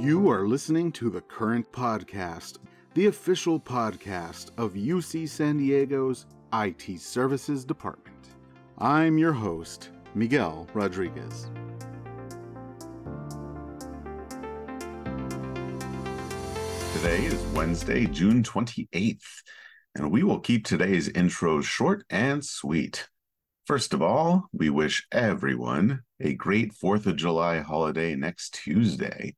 You are listening to the Current Podcast, the official podcast of UC San Diego's IT Services Department. I'm your host, Miguel Rodriguez. Today is Wednesday, June 28th, and we will keep today's intro short and sweet. First of all, we wish everyone a great 4th of July holiday next Tuesday.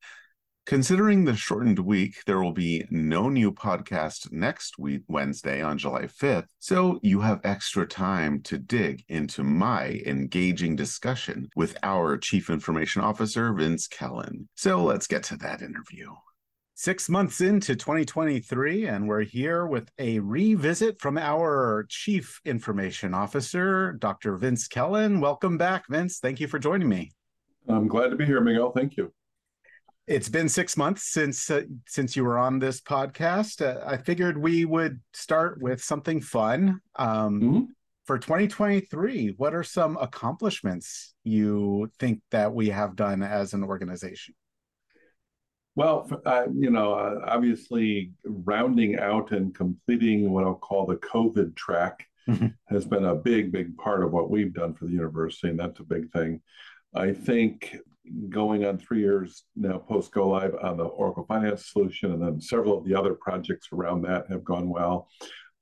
Considering the shortened week, there will be no new podcast next week, Wednesday on July 5th, so you have extra time to dig into my engaging discussion with our Chief Information Officer, Vince Kellen. So let's get to that interview. Six months into 2023, and we're here with a revisit from our Chief Information Officer, Dr. Vince Kellen. Welcome back, Vince. Thank you for joining me. I'm glad to be here, Miguel. Thank you. It's been six months since uh, since you were on this podcast. Uh, I figured we would start with something fun. Um, mm-hmm. For 2023, what are some accomplishments you think that we have done as an organization? Well, uh, you know, uh, obviously rounding out and completing what I'll call the COVID track mm-hmm. has been a big, big part of what we've done for the university, and that's a big thing. I think going on three years now post go live on the Oracle Finance solution, and then several of the other projects around that have gone well.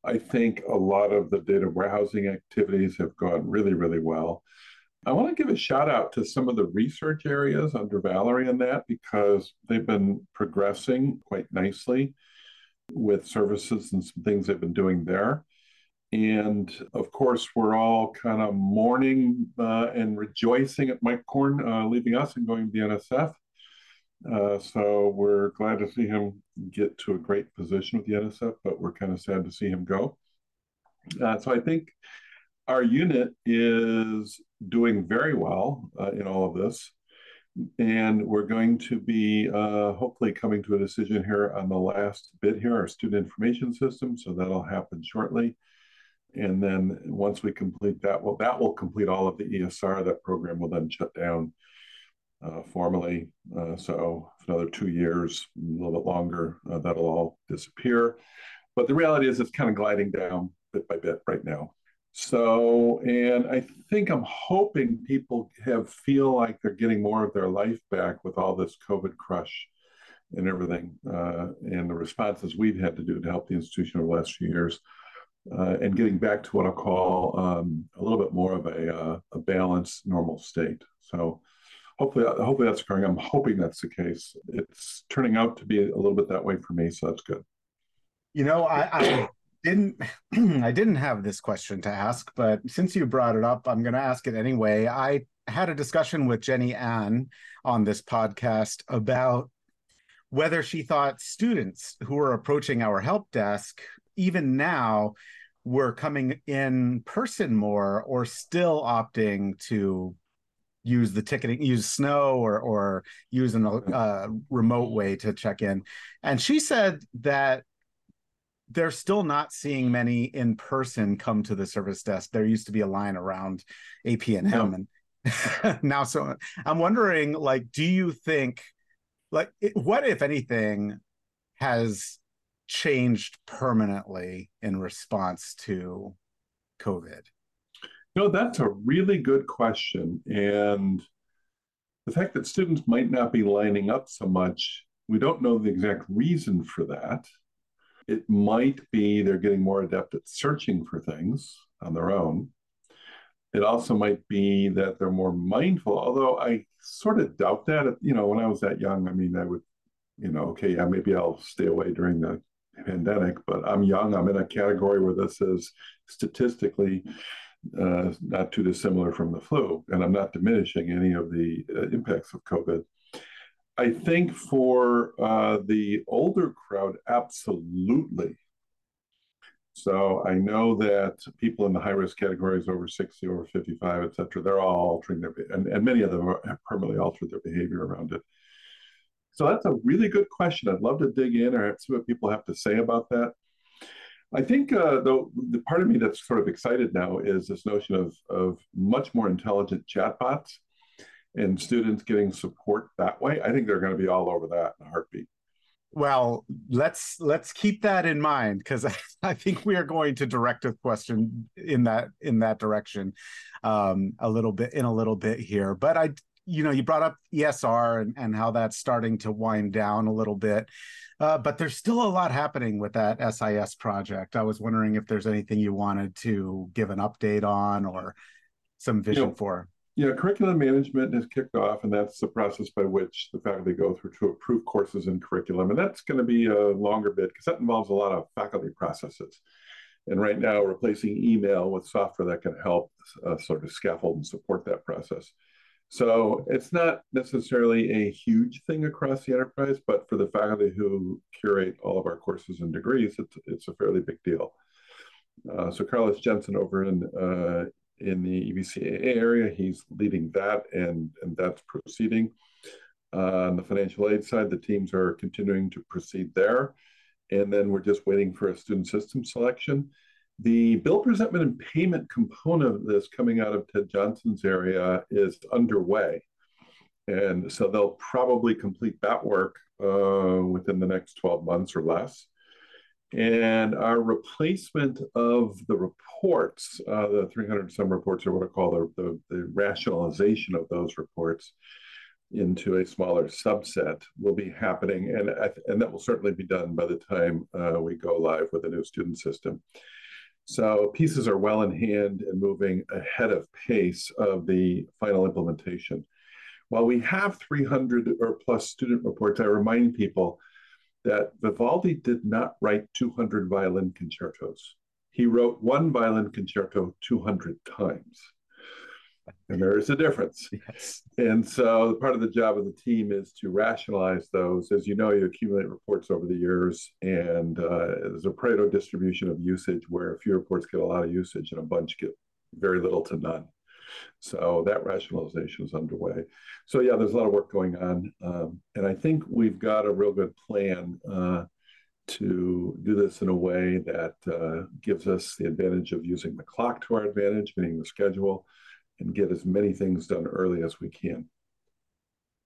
I think a lot of the data warehousing activities have gone really, really well. I want to give a shout out to some of the research areas under Valerie in that because they've been progressing quite nicely with services and some things they've been doing there. And of course, we're all kind of mourning uh, and rejoicing at Mike Corn uh, leaving us and going to the NSF. Uh, so we're glad to see him get to a great position with the NSF, but we're kind of sad to see him go. Uh, so I think our unit is doing very well uh, in all of this. And we're going to be uh, hopefully coming to a decision here on the last bit here, our student information system. So that'll happen shortly. And then once we complete that, well, that will complete all of the ESR. That program will then shut down uh, formally. Uh, so another two years, a little bit longer, uh, that'll all disappear. But the reality is, it's kind of gliding down bit by bit right now. So, and I think I'm hoping people have feel like they're getting more of their life back with all this COVID crush and everything, uh, and the responses we've had to do to help the institution over the last few years uh, and getting back to what I'll call um, a little bit more of a, uh, a balanced, normal state. So hopefully, hopefully that's occurring. I'm hoping that's the case. It's turning out to be a little bit that way for me, so that's good. You know, I, I didn't I didn't have this question to ask, but since you brought it up, I'm going to ask it anyway. I had a discussion with Jenny Ann on this podcast about whether she thought students who are approaching our help desk even now were coming in person more or still opting to use the ticketing use snow or or use a uh, remote way to check in. And she said that they're still not seeing many in person come to the service desk. There used to be a line around ap&m and now so i'm wondering like do you think like what if anything has changed permanently in response to COVID? No, that's a really good question. And the fact that students might not be lining up so much, we don't know the exact reason for that. It might be they're getting more adept at searching for things on their own. It also might be that they're more mindful, although I sort of doubt that. You know, when I was that young, I mean, I would, you know, okay, yeah, maybe I'll stay away during the pandemic, but I'm young. I'm in a category where this is statistically uh, not too dissimilar from the flu, and I'm not diminishing any of the uh, impacts of COVID. I think for uh, the older crowd, absolutely. So I know that people in the high risk categories over 60, over 55, et cetera, they're all altering their, and, and many of them have permanently altered their behavior around it. So that's a really good question. I'd love to dig in or see what people have to say about that. I think uh, though the part of me that's sort of excited now is this notion of of much more intelligent chatbots, and students getting support that way, I think they're going to be all over that in a heartbeat. Well, let's let's keep that in mind because I, think we are going to direct a question in that in that direction um, a little bit in a little bit here. But I, you know, you brought up ESR and, and how that's starting to wind down a little bit. Uh, but there's still a lot happening with that SIS project. I was wondering if there's anything you wanted to give an update on or some vision you know, for. Yeah, curriculum management has kicked off, and that's the process by which the faculty go through to approve courses in curriculum. And that's going to be a longer bit because that involves a lot of faculty processes. And right now, replacing email with software that can help uh, sort of scaffold and support that process. So it's not necessarily a huge thing across the enterprise, but for the faculty who curate all of our courses and degrees, it's, it's a fairly big deal. Uh, so Carlos Jensen over in uh, in the EVCAA area. He's leading that, and, and that's proceeding. Uh, on the financial aid side, the teams are continuing to proceed there. And then we're just waiting for a student system selection. The bill presentment and payment component of this coming out of Ted Johnson's area is underway. And so they'll probably complete that work uh, within the next 12 months or less. And our replacement of the reports, uh, the 300 some reports, or what I call the, the, the, rationalization of those reports into a smaller subset, will be happening. And, and that will certainly be done by the time uh, we go live with the new student system. So pieces are well in hand and moving ahead of pace of the final implementation. While we have 300 or plus student reports, I remind people that Vivaldi did not write 200 violin concertos. He wrote one violin concerto 200 times. And there is a difference. Yes. And so part of the job of the team is to rationalize those. As you know, you accumulate reports over the years, and uh, there's a Pareto distribution of usage where a few reports get a lot of usage and a bunch get very little to none. So that rationalization is underway. So yeah, there's a lot of work going on, um, and I think we've got a real good plan uh, to do this in a way that uh, gives us the advantage of using the clock to our advantage, meaning the schedule, and get as many things done early as we can.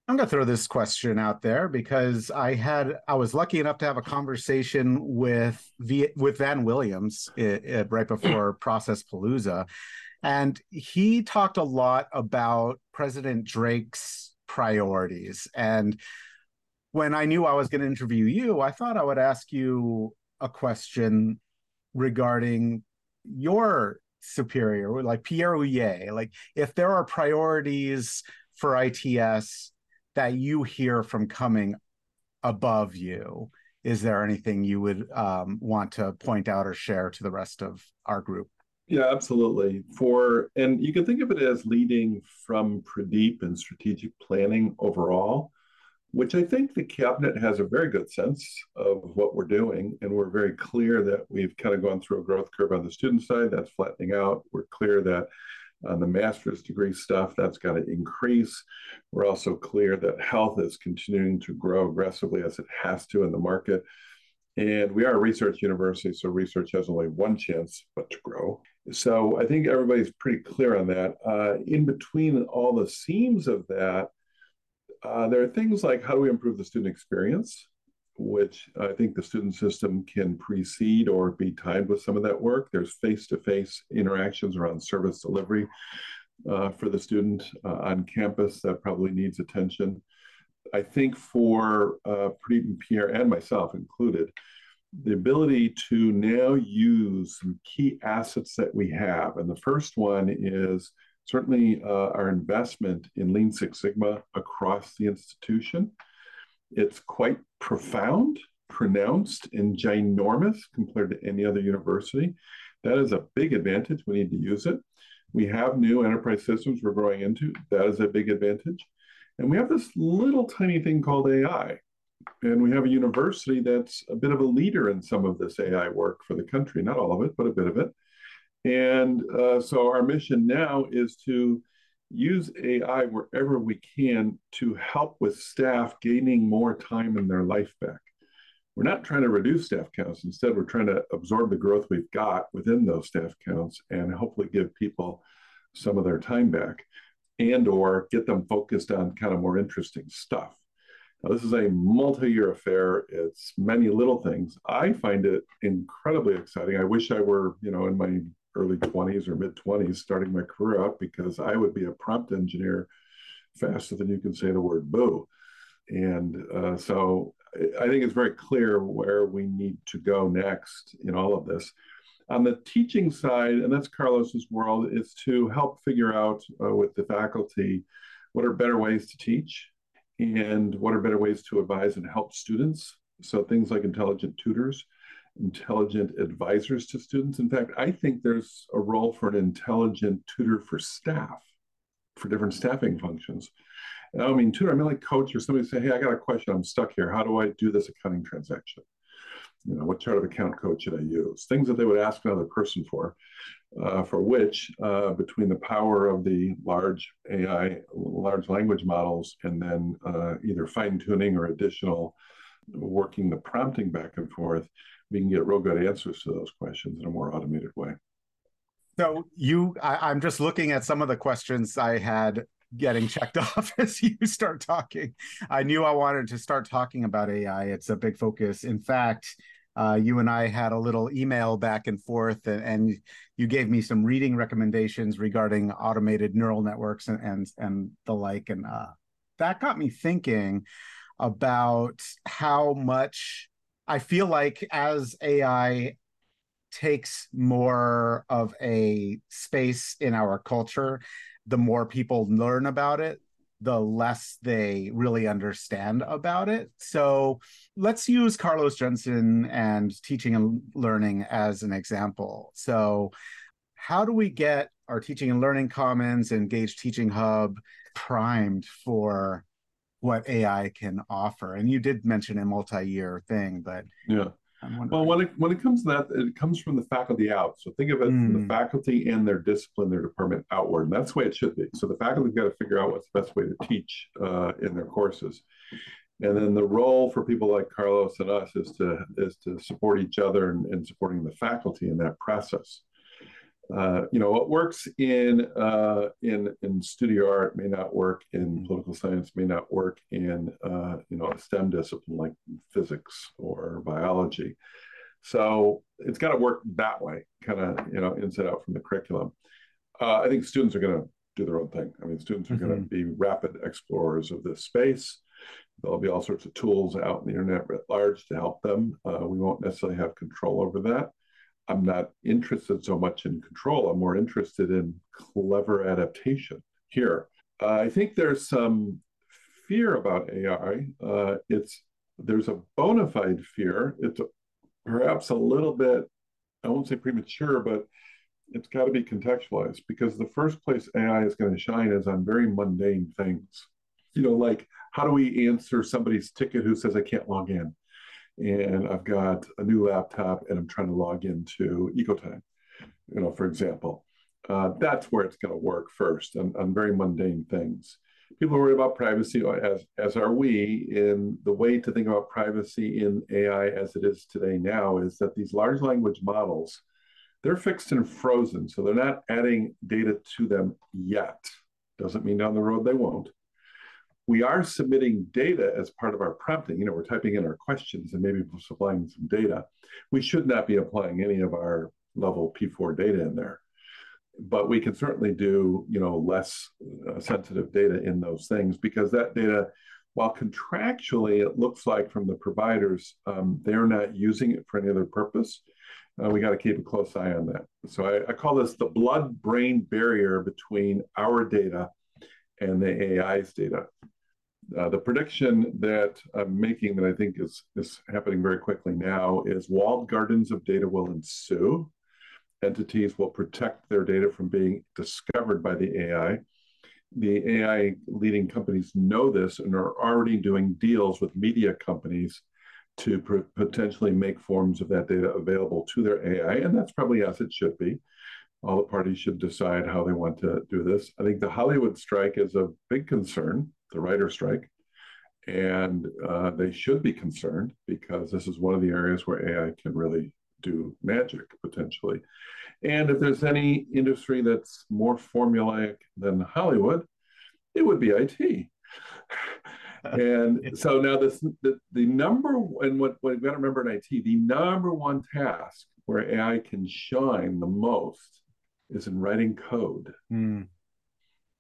I'm going to throw this question out there because I had I was lucky enough to have a conversation with v, with Van Williams it, it, right before Process Palooza, and he talked a lot about President Drake's priorities. And when I knew I was going to interview you, I thought I would ask you a question regarding your superior, like Pierre Ouillet. Like, if there are priorities for ITS that you hear from coming above you, is there anything you would um, want to point out or share to the rest of our group? Yeah, absolutely. For and you can think of it as leading from Pradeep and strategic planning overall, which I think the cabinet has a very good sense of what we're doing, and we're very clear that we've kind of gone through a growth curve on the student side that's flattening out. We're clear that on the master's degree stuff, that's got to increase. We're also clear that health is continuing to grow aggressively as it has to in the market. And we are a research university, so research has only one chance but to grow. So I think everybody's pretty clear on that. Uh, in between all the seams of that, uh, there are things like how do we improve the student experience, which I think the student system can precede or be timed with some of that work. There's face to face interactions around service delivery uh, for the student uh, on campus that probably needs attention. I think for uh, Preet and Pierre and myself included, the ability to now use some key assets that we have. And the first one is certainly uh, our investment in Lean Six Sigma across the institution. It's quite profound, pronounced, and ginormous compared to any other university. That is a big advantage. We need to use it. We have new enterprise systems we're growing into. That is a big advantage. And we have this little tiny thing called AI and we have a university that's a bit of a leader in some of this AI work for the country, not all of it, but a bit of it. And uh, so our mission now is to use AI wherever we can to help with staff gaining more time in their life back. We're not trying to reduce staff counts. Instead, we're trying to absorb the growth we've got within those staff counts and hopefully give people some of their time back. and or get them focused on kind of more interesting stuff. Now, this is a multi-year affair. It's many little things. I find it incredibly exciting. I wish I were, you know, in my early 20s or mid 20s starting my career out because I would be a prompt engineer faster than you can say the word boo. And uh, so I think it's very clear where we need to go next in all of this. On the teaching side, and that's Carlos's world, is to help figure out uh, with the faculty what are better ways to teach and what are better ways to advise and help students. So things like intelligent tutors, intelligent advisors to students. In fact, I think there's a role for an intelligent tutor for staff, for different staffing functions. And I don't mean tutor, I mean like coach or somebody say, hey, I got a question, I'm stuck here. How do I do this accounting transaction? You know, what chart of account code should I use? Things that they would ask another person for, uh, for which uh, between the power of the large AI, large language models, and then uh, either fine tuning or additional working the prompting back and forth, we can get real good answers to those questions in a more automated way. So you, I, am just looking at some of the questions I had getting checked off as you start talking. I knew I wanted to start talking about AI. It's a big focus. In fact, uh, you and I had a little email back and forth, and, and, you gave me some reading recommendations regarding automated neural networks and and, and the like, and uh, that got me thinking about how much I feel like as AI takes more of a space in our culture, the more people learn about it, the less they really understand about it. So let's use Carlos Jensen and teaching and learning as an example. So, how do we get our teaching and learning commons, Engage Teaching Hub primed for what AI can offer? And you did mention a multi year thing, but yeah. Well, when it when it comes to that, it comes from the faculty out. So think of it mm. from the hmm. faculty and their discipline, their department outward, and that's the way it should be. So the faculty's got to figure out what's the best way to teach uh, in their courses, and then the role for people like Carlos and us is to is to support each other and, and supporting the faculty in that process. Uh, you know, what works in uh, in in studio art may not work in mm-hmm. political science, may not work in uh, you know a STEM discipline like physics or biology. So it's got to work that way, kind of you know inside out from the curriculum. Uh, I think students are going to do their own thing. I mean, students are mm-hmm. going to be rapid explorers of this space. There'll be all sorts of tools out in the internet at large to help them. Uh, we won't necessarily have control over that I'm not interested so much in control. I'm more interested in clever adaptation here. Uh, I think there's some fear about AI. Uh, it's there's a bona fide fear. It's perhaps a little bit, I won't say premature, but it's got to be contextualized because the first place AI is going to shine is on very mundane things. You know, like how do we answer somebody's ticket who says I can't log in? And I've got a new laptop and I'm trying to log into EcoTime, you know, for example. Uh, that's where it's going to work first on, on very mundane things. People worry about privacy, as, as are we. In the way to think about privacy in AI as it is today now is that these large language models, they're fixed and frozen. So they're not adding data to them yet. Doesn't mean down the road they won't we are submitting data as part of our prompting. You know, we're typing in our questions and maybe supplying some data. We should not be applying any of our level P4 data in there. But we can certainly do, you know, less uh, sensitive data in those things because that data, while contractually it looks like from the providers um, they're not using it for any other purpose, uh, we got to keep a close eye on that. So I, I call this the blood-brain barrier between our data and the AI's data. Uh, the prediction that I'm making that I think is, is happening very quickly now is walled gardens of data will ensue. Entities will protect their data from being discovered by the AI. The AI leading companies know this and are already doing deals with media companies to pr- potentially make forms of that data available to their AI. And that's probably as it should be. All the parties should decide how they want to do this. I think the Hollywood strike is a big concern the writer strike. And uh, they should be concerned because this is one of the areas where AI can really do magic potentially. And if there's any industry that's more formulaic than Hollywood, it would be IT. and so now this the, the number and what, what you've got to remember in IT, the number one task where AI can shine the most is in writing code. Mm.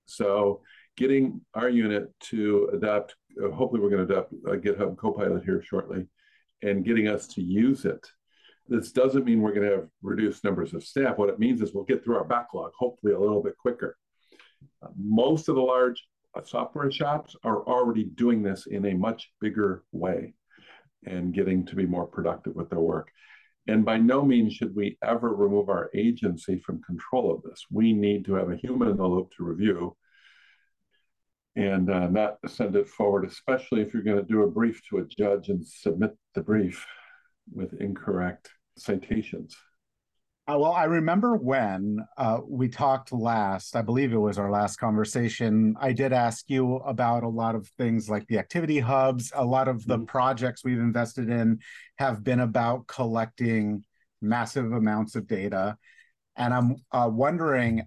So getting our unit to adopt, uh, hopefully we're going to adopt a GitHub Copilot here shortly, and getting us to use it. This doesn't mean we're going to have reduced numbers of staff. What it means is we'll get through our backlog, hopefully a little bit quicker. Uh, most of the large uh, software shops are already doing this in a much bigger way and getting to be more productive with their work. And by no means should we ever remove our agency from control of this. We need to have a human in the loop to review and uh, not send it forward, especially if you're going to do a brief to a judge and submit the brief with incorrect citations. Uh, well, I remember when uh, we talked last, I believe it was our last conversation. I did ask you about a lot of things like the activity hubs. A lot of the mm-hmm. projects we've invested in have been about collecting massive amounts of data. And I'm uh, wondering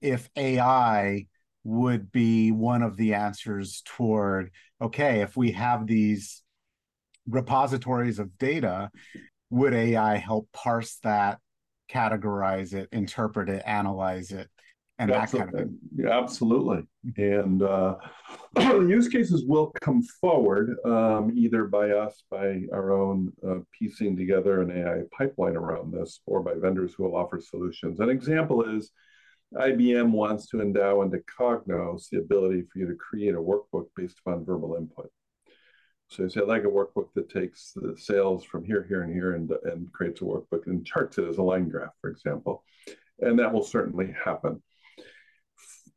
if AI would be one of the answers toward okay, if we have these repositories of data, would AI help parse that categorize it, interpret it, analyze it, and that kind of thing. Yeah, absolutely. And uh, use cases will come forward um, either by us, by our own uh, piecing together an AI pipeline around this, or by vendors who will offer solutions. An example is IBM wants to endow into Cognos the ability for you to create a workbook based upon verbal input. So you say, I'd like a workbook that takes the sales from here, here, and here and, and creates a workbook and charts it as a line graph, for example. And that will certainly happen.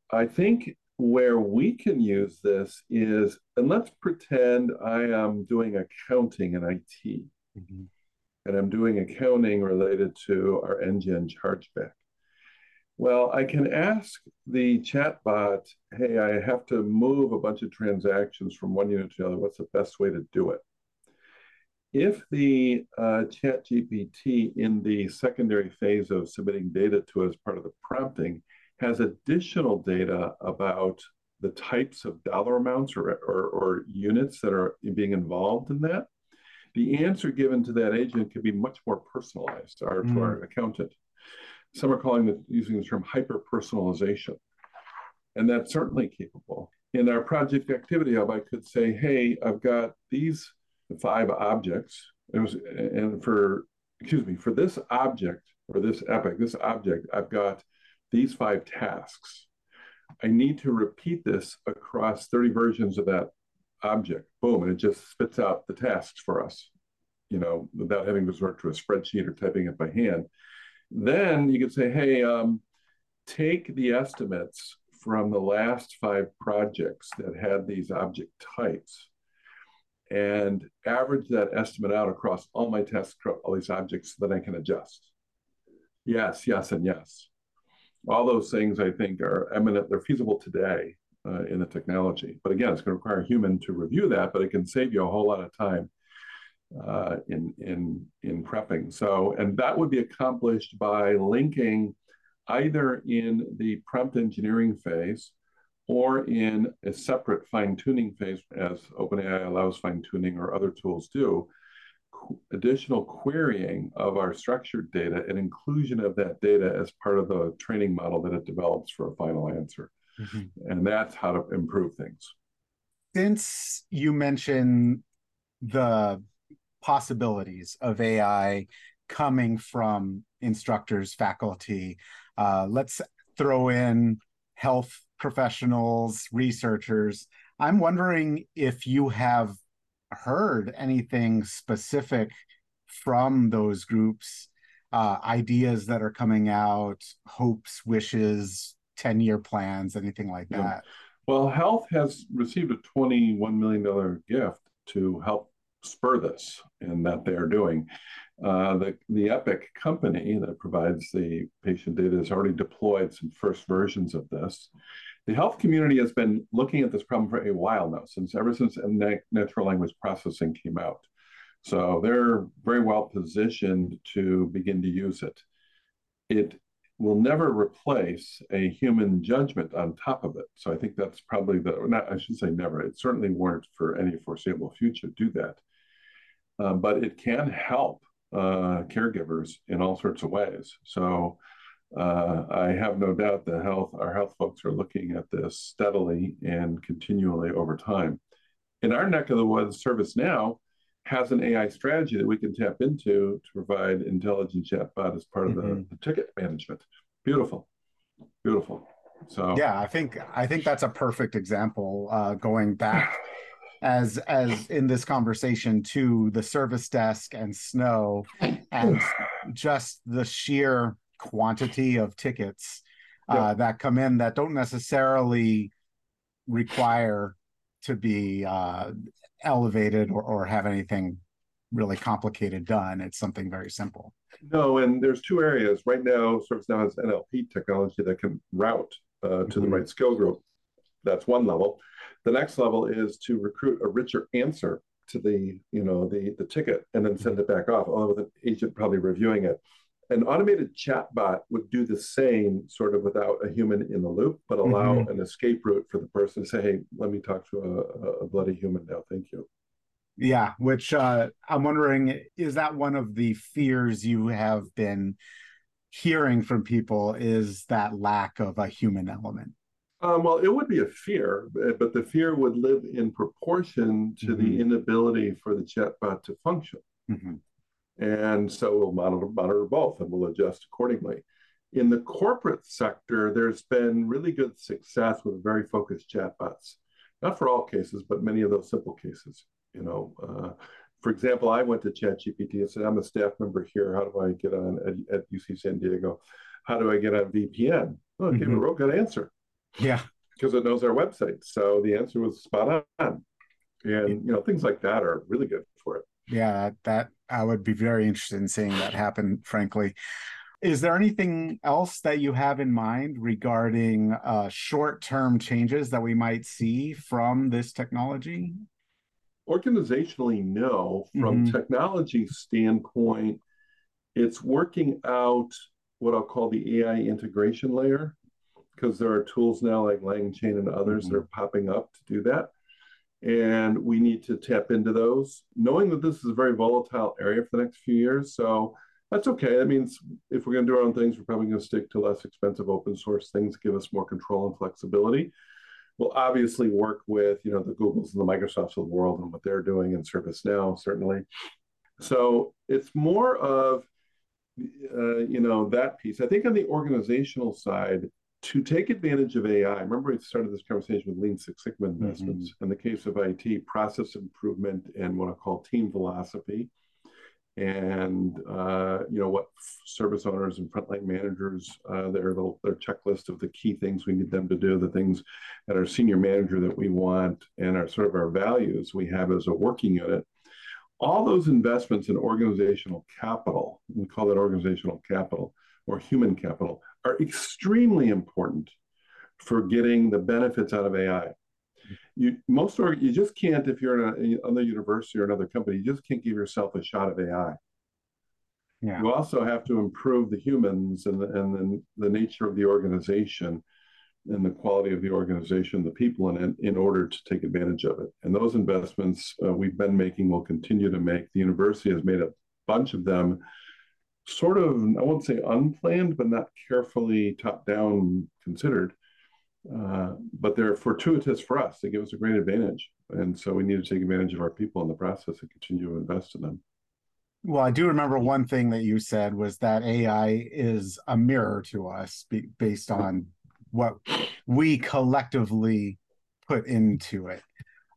I think where we can use this is, and let's pretend I am doing accounting in IT. Mm-hmm. And I'm doing accounting related to our NGN chargeback. Well, I can ask the chatbot, hey, I have to move a bunch of transactions from one unit to another. What's the best way to do it? If the uh, chat GPT in the secondary phase of submitting data to as part of the prompting has additional data about the types of dollar amounts or, or, or units that are being involved in that, the answer given to that agent can be much more personalized or mm. to our accountant. Some are calling it using the term hyper personalization. And that's certainly capable. In our project activity hub, I could say, hey, I've got these five objects. Was, and for, excuse me, for this object or this epic, this object, I've got these five tasks. I need to repeat this across 30 versions of that object. Boom, and it just spits out the tasks for us, you know, without having to resort to a spreadsheet or typing it by hand. Then you could say, hey, um, take the estimates from the last five projects that had these object types and average that estimate out across all my tests, all these objects so that I can adjust. Yes, yes, and yes. All those things I think are eminent, they're feasible today uh, in the technology. But again, it's going to require a human to review that, but it can save you a whole lot of time uh, in in in prepping. So, and that would be accomplished by linking either in the prompt engineering phase or in a separate fine tuning phase, as OpenAI allows fine tuning or other tools do. Additional querying of our structured data and inclusion of that data as part of the training model that it develops for a final answer. Mm-hmm. And that's how to improve things. Since you mentioned the possibilities of AI coming from instructors, faculty. Uh, let's throw in health professionals, researchers. I'm wondering if you have heard anything specific from those groups, uh, ideas that are coming out, hopes, wishes, 10 year plans, anything like that. Yeah. Well, health has received a $21 million gift to help spur this and that they are doing. Uh, the, the Epic company that provides the patient data has already deployed some first versions of this. The health community has been looking at this problem for a while now, since ever since natural language processing came out. So they're very well positioned to begin to use it. It will never replace a human judgment on top of it. So I think that's probably the not I should say never. It certainly won't for any foreseeable future do that. Uh, but it can help uh, caregivers in all sorts of ways. So uh, I have no doubt that health our health folks are looking at this steadily and continually over time. In our neck of the woods, ServiceNow has an AI strategy that we can tap into to provide intelligent chatbot as part of mm-hmm. the, the, ticket management. Beautiful, beautiful. So yeah, I think I think that's a perfect example. Uh, going back as as in this conversation to the service desk and snow, and just the sheer quantity of tickets uh, that come in that don't necessarily require to be uh, elevated or, or have anything really complicated done. It's something very simple. No, and there's two areas right now. ServiceNow has NLP technology that can route uh, to mm-hmm. the right skill group. That's one level. The next level is to recruit a richer answer to the you know the the ticket and then send it back off, along with an agent probably reviewing it. An automated chatbot would do the same, sort of without a human in the loop, but allow mm-hmm. an escape route for the person to say, "Hey, let me talk to a, a bloody human now. Thank you." Yeah, which uh, I'm wondering is that one of the fears you have been hearing from people is that lack of a human element. Um, well, it would be a fear, but the fear would live in proportion to mm-hmm. the inability for the chatbot to function. Mm-hmm. And so we'll monitor, monitor both and we'll adjust accordingly. In the corporate sector, there's been really good success with very focused chatbots. Not for all cases, but many of those simple cases. You know, uh, for example, I went to ChatGPT and said, "I'm a staff member here. How do I get on at, at UC San Diego? How do I get on VPN?" Oh, it gave mm-hmm. a real good answer. Yeah, because it knows our website. So the answer was spot on, and you know things like that are really good for it. Yeah, that I would be very interested in seeing that happen, frankly. Is there anything else that you have in mind regarding uh, short term changes that we might see from this technology? Organizationally, no. From mm-hmm. technology standpoint, it's working out what I'll call the AI integration layer because there are tools now like LangChain and others mm-hmm. that are popping up to do that and we need to tap into those, knowing that this is a very volatile area for the next few years. So that's okay. That means if we're going to do our own things, we're probably going to stick to less expensive open source things, give us more control and flexibility. We'll obviously work with you know the Googles and the Microsofts of the world and what they're doing in ServiceNow, certainly. So it's more of uh, you know that piece. I think on the organizational side, to take advantage of AI, remember we started this conversation with Lean Six Sigma investments. Mm-hmm. In the case of IT, process improvement and what I call team philosophy, and uh, you know what service owners and frontline managers uh, their their checklist of the key things we need them to do, the things that our senior manager that we want, and our sort of our values we have as a working unit. All those investments in organizational capital, we call that organizational capital or human capital, are extremely important for getting the benefits out of AI. You most or you just can't if you're in a, another university or another company, you just can't give yourself a shot of AI. Yeah. You also have to improve the humans and the, and the, the nature of the organization and the quality of the organization, the people in it, in order to take advantage of it. And those investments uh, we've been making, will continue to make. The university has made a bunch of them sort of, I won't say unplanned, but not carefully top down considered. Uh, but they're fortuitous for us. They give us a great advantage. And so we need to take advantage of our people in the process and continue to invest in them. Well, I do remember one thing that you said was that AI is a mirror to us based on what we collectively put into it.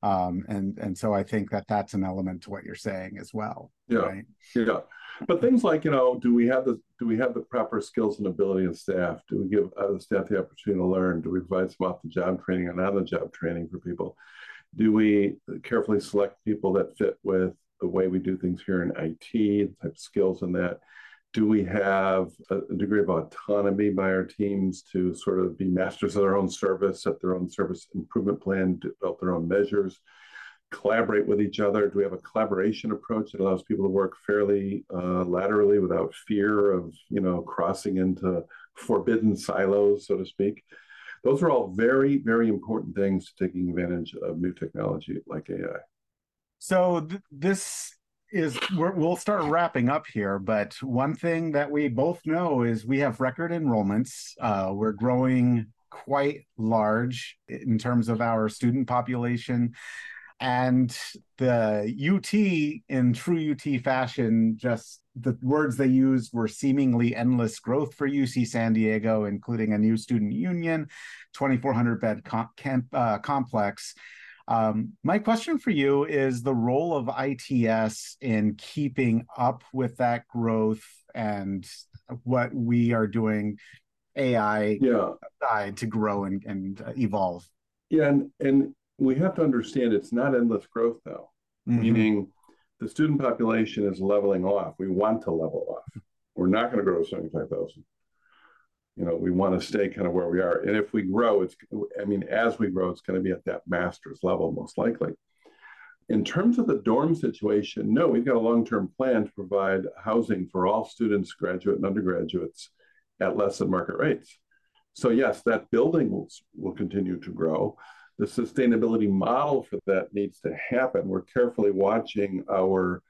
Um, and and so I think that that's an element to what you're saying as well. Yeah, right? yeah but things like you know do we have the do we have the proper skills and ability in staff? Do we give uh, staff the opportunity to learn? Do we provide some off the job training and on the job training for people? Do we carefully select people that fit with the way we do things here in it the type of skills in that? Do we have a degree of autonomy by our teams to sort of be masters of their own service set their own service improvement plan develop their own measures collaborate with each other? Do we have a collaboration approach that allows people to work fairly uh, laterally without fear of you know crossing into forbidden silos, so to speak. Those are all very, very important things to taking advantage of new technology like AI. So th- this is we will start wrapping up here, but one thing that we both know is we have record enrollments. Uh, we're growing quite large in terms of our student population. And the UT, in true UT fashion, just the words they used were seemingly endless growth for UC San Diego, including a new student union, 2,400 bed com- camp, uh, complex. Um, my question for you is the role of ITS in keeping up with that growth and what we are doing AI yeah. side to grow and, and uh, evolve. Yeah, and, and we have to understand it's not endless growth though, mm-hmm. meaning the student population is leveling off. We want to level off. We're not going to grow to 75,000 you know, we want to stay kind of where we are. And if we grow, it's, I mean, as we grow, it's going to be at that master's level, most likely. In terms of the dorm situation, no, we've got a long term plan to provide housing for all students, graduate and undergraduates, at less than market rates. So, yes, that building will, will continue to grow. The sustainability model for that needs to happen. We're carefully watching our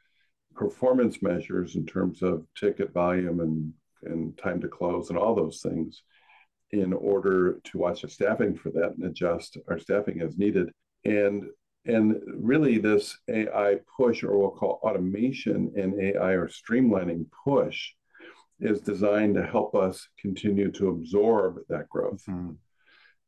performance measures in terms of ticket volume and and time to close and all those things in order to watch the staffing for that and adjust our staffing as needed. And and really this AI push, or we'll call automation and AI or streamlining push, is designed to help us continue to absorb that growth. Mm-hmm.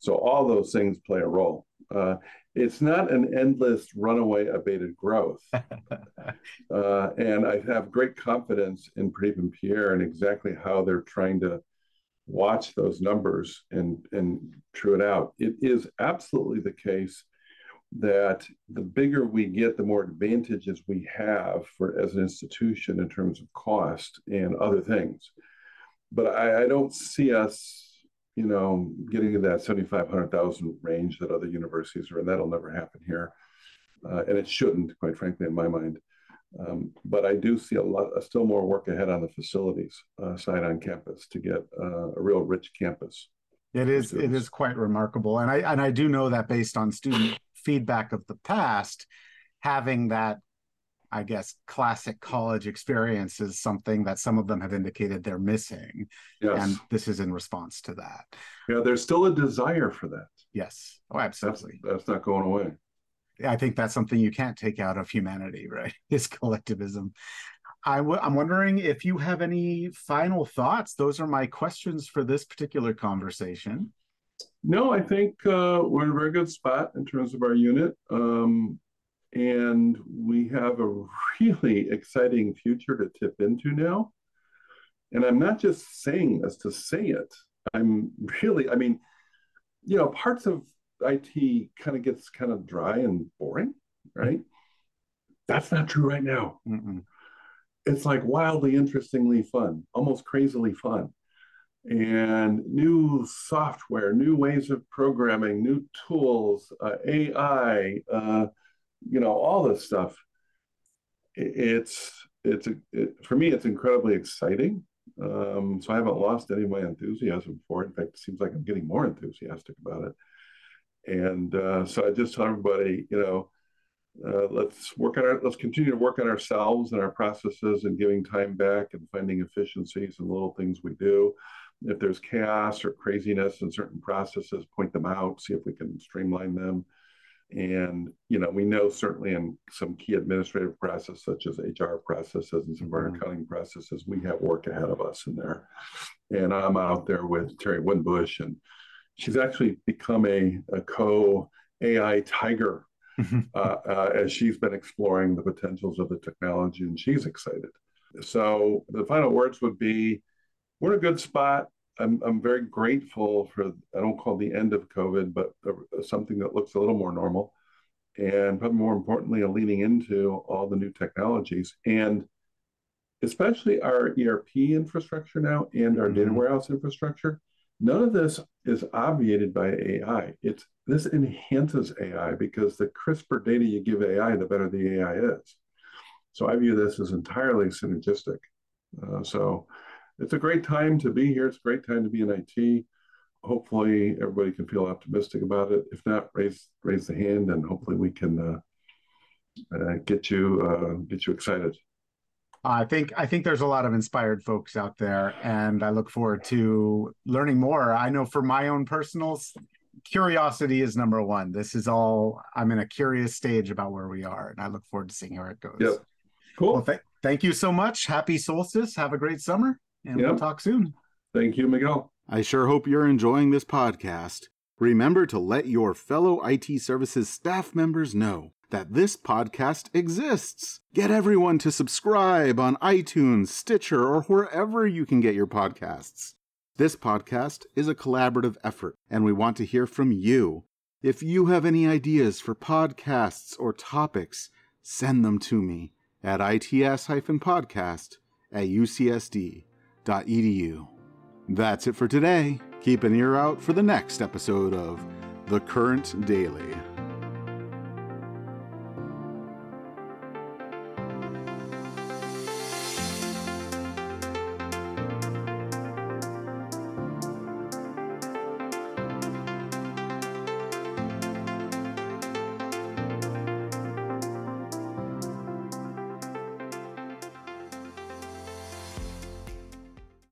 So all those things play a role. Uh, it's not an endless runaway abated growth. uh, and I have great confidence in Pradeep and Pierre and exactly how they're trying to watch those numbers and, and true it out. It is absolutely the case that the bigger we get, the more advantages we have for as an institution in terms of cost and other things. But I, I don't see us you know, getting to that 75, range that other universities are in. That'll never happen here. Uh, and it shouldn't, quite frankly, in my mind. Um, but I do see a lot, uh, still more work ahead on the facilities uh, side on campus to get uh, a real rich campus. It is it is quite remarkable, and I and I do know that based on student feedback of the past, having that I guess, classic college experience is something that some of them have indicated they're missing. Yes. And this is in response to that. Yeah, there's still a desire for that. Yes. Oh, absolutely. That's, that's not going away. I think that's something you can't take out of humanity, right? Is collectivism. i w- I'm wondering if you have any final thoughts. Those are my questions for this particular conversation. No, I think uh, we're in a very good spot in terms of our unit. Um, and we have a really exciting future to tip into now. And I'm not just saying this to say it. I'm really, I mean, you know, parts of IT kind of gets kind of dry and boring, right? That's not true right now. Mm-mm. It's like wildly interestingly fun, almost crazily fun. And new software, new ways of programming, new tools, uh, AI, uh, you know, all this stuff. It's it's it, for me, it's incredibly exciting. Um, so I haven't lost any of my enthusiasm for it. In fact, it seems like I'm getting more enthusiastic about it. And uh, so I just tell everybody, you know, uh, let's work on our, let's continue to work on ourselves and our processes and giving time back and finding efficiencies and little things we do. If there's chaos or craziness in certain processes, point them out, see if we can streamline them. And you know, we know certainly in some key administrative processes, such as HR processes and some of our mm-hmm. accounting processes, we have work ahead of us in there. And I'm out there with Terry Winbush, and she's actually become a, a co AI tiger mm-hmm. uh, uh, as she's been exploring the potentials of the technology, and she's excited. So the final words would be, we're in a good spot. I'm, I'm very grateful for, I don't call the end of COVID, but something that looks a little more normal. And probably more importantly, a leaning into all the new technologies and especially our ERP infrastructure now and our mm-hmm. data warehouse infrastructure. None of this is obviated by AI. It's this enhances AI because the crisper data you give AI, the better the AI is. So I view this as entirely synergistic. Uh, so it's a great time to be here. It's a great time to be in IT. Hopefully, everybody can feel optimistic about it. If not, raise raise the hand, and hopefully we can uh, uh, get you uh, get you excited. I think I think there's a lot of inspired folks out there, and I look forward to learning more. I know for my own personal curiosity is number one. This is all I'm in a curious stage about where we are, and I look forward to seeing where it goes. Yep. Cool. Well, th- thank you so much. Happy solstice. Have a great summer, and yep. we'll talk soon. Thank you, Miguel. I sure hope you're enjoying this podcast. Remember to let your fellow IT services staff members know that this podcast exists. Get everyone to subscribe on iTunes, Stitcher, or wherever you can get your podcasts. This podcast is a collaborative effort, and we want to hear from you. If you have any ideas for podcasts or topics, send them to me at its-podcast at That's it for today. Keep an ear out for the next episode of The Current Daily.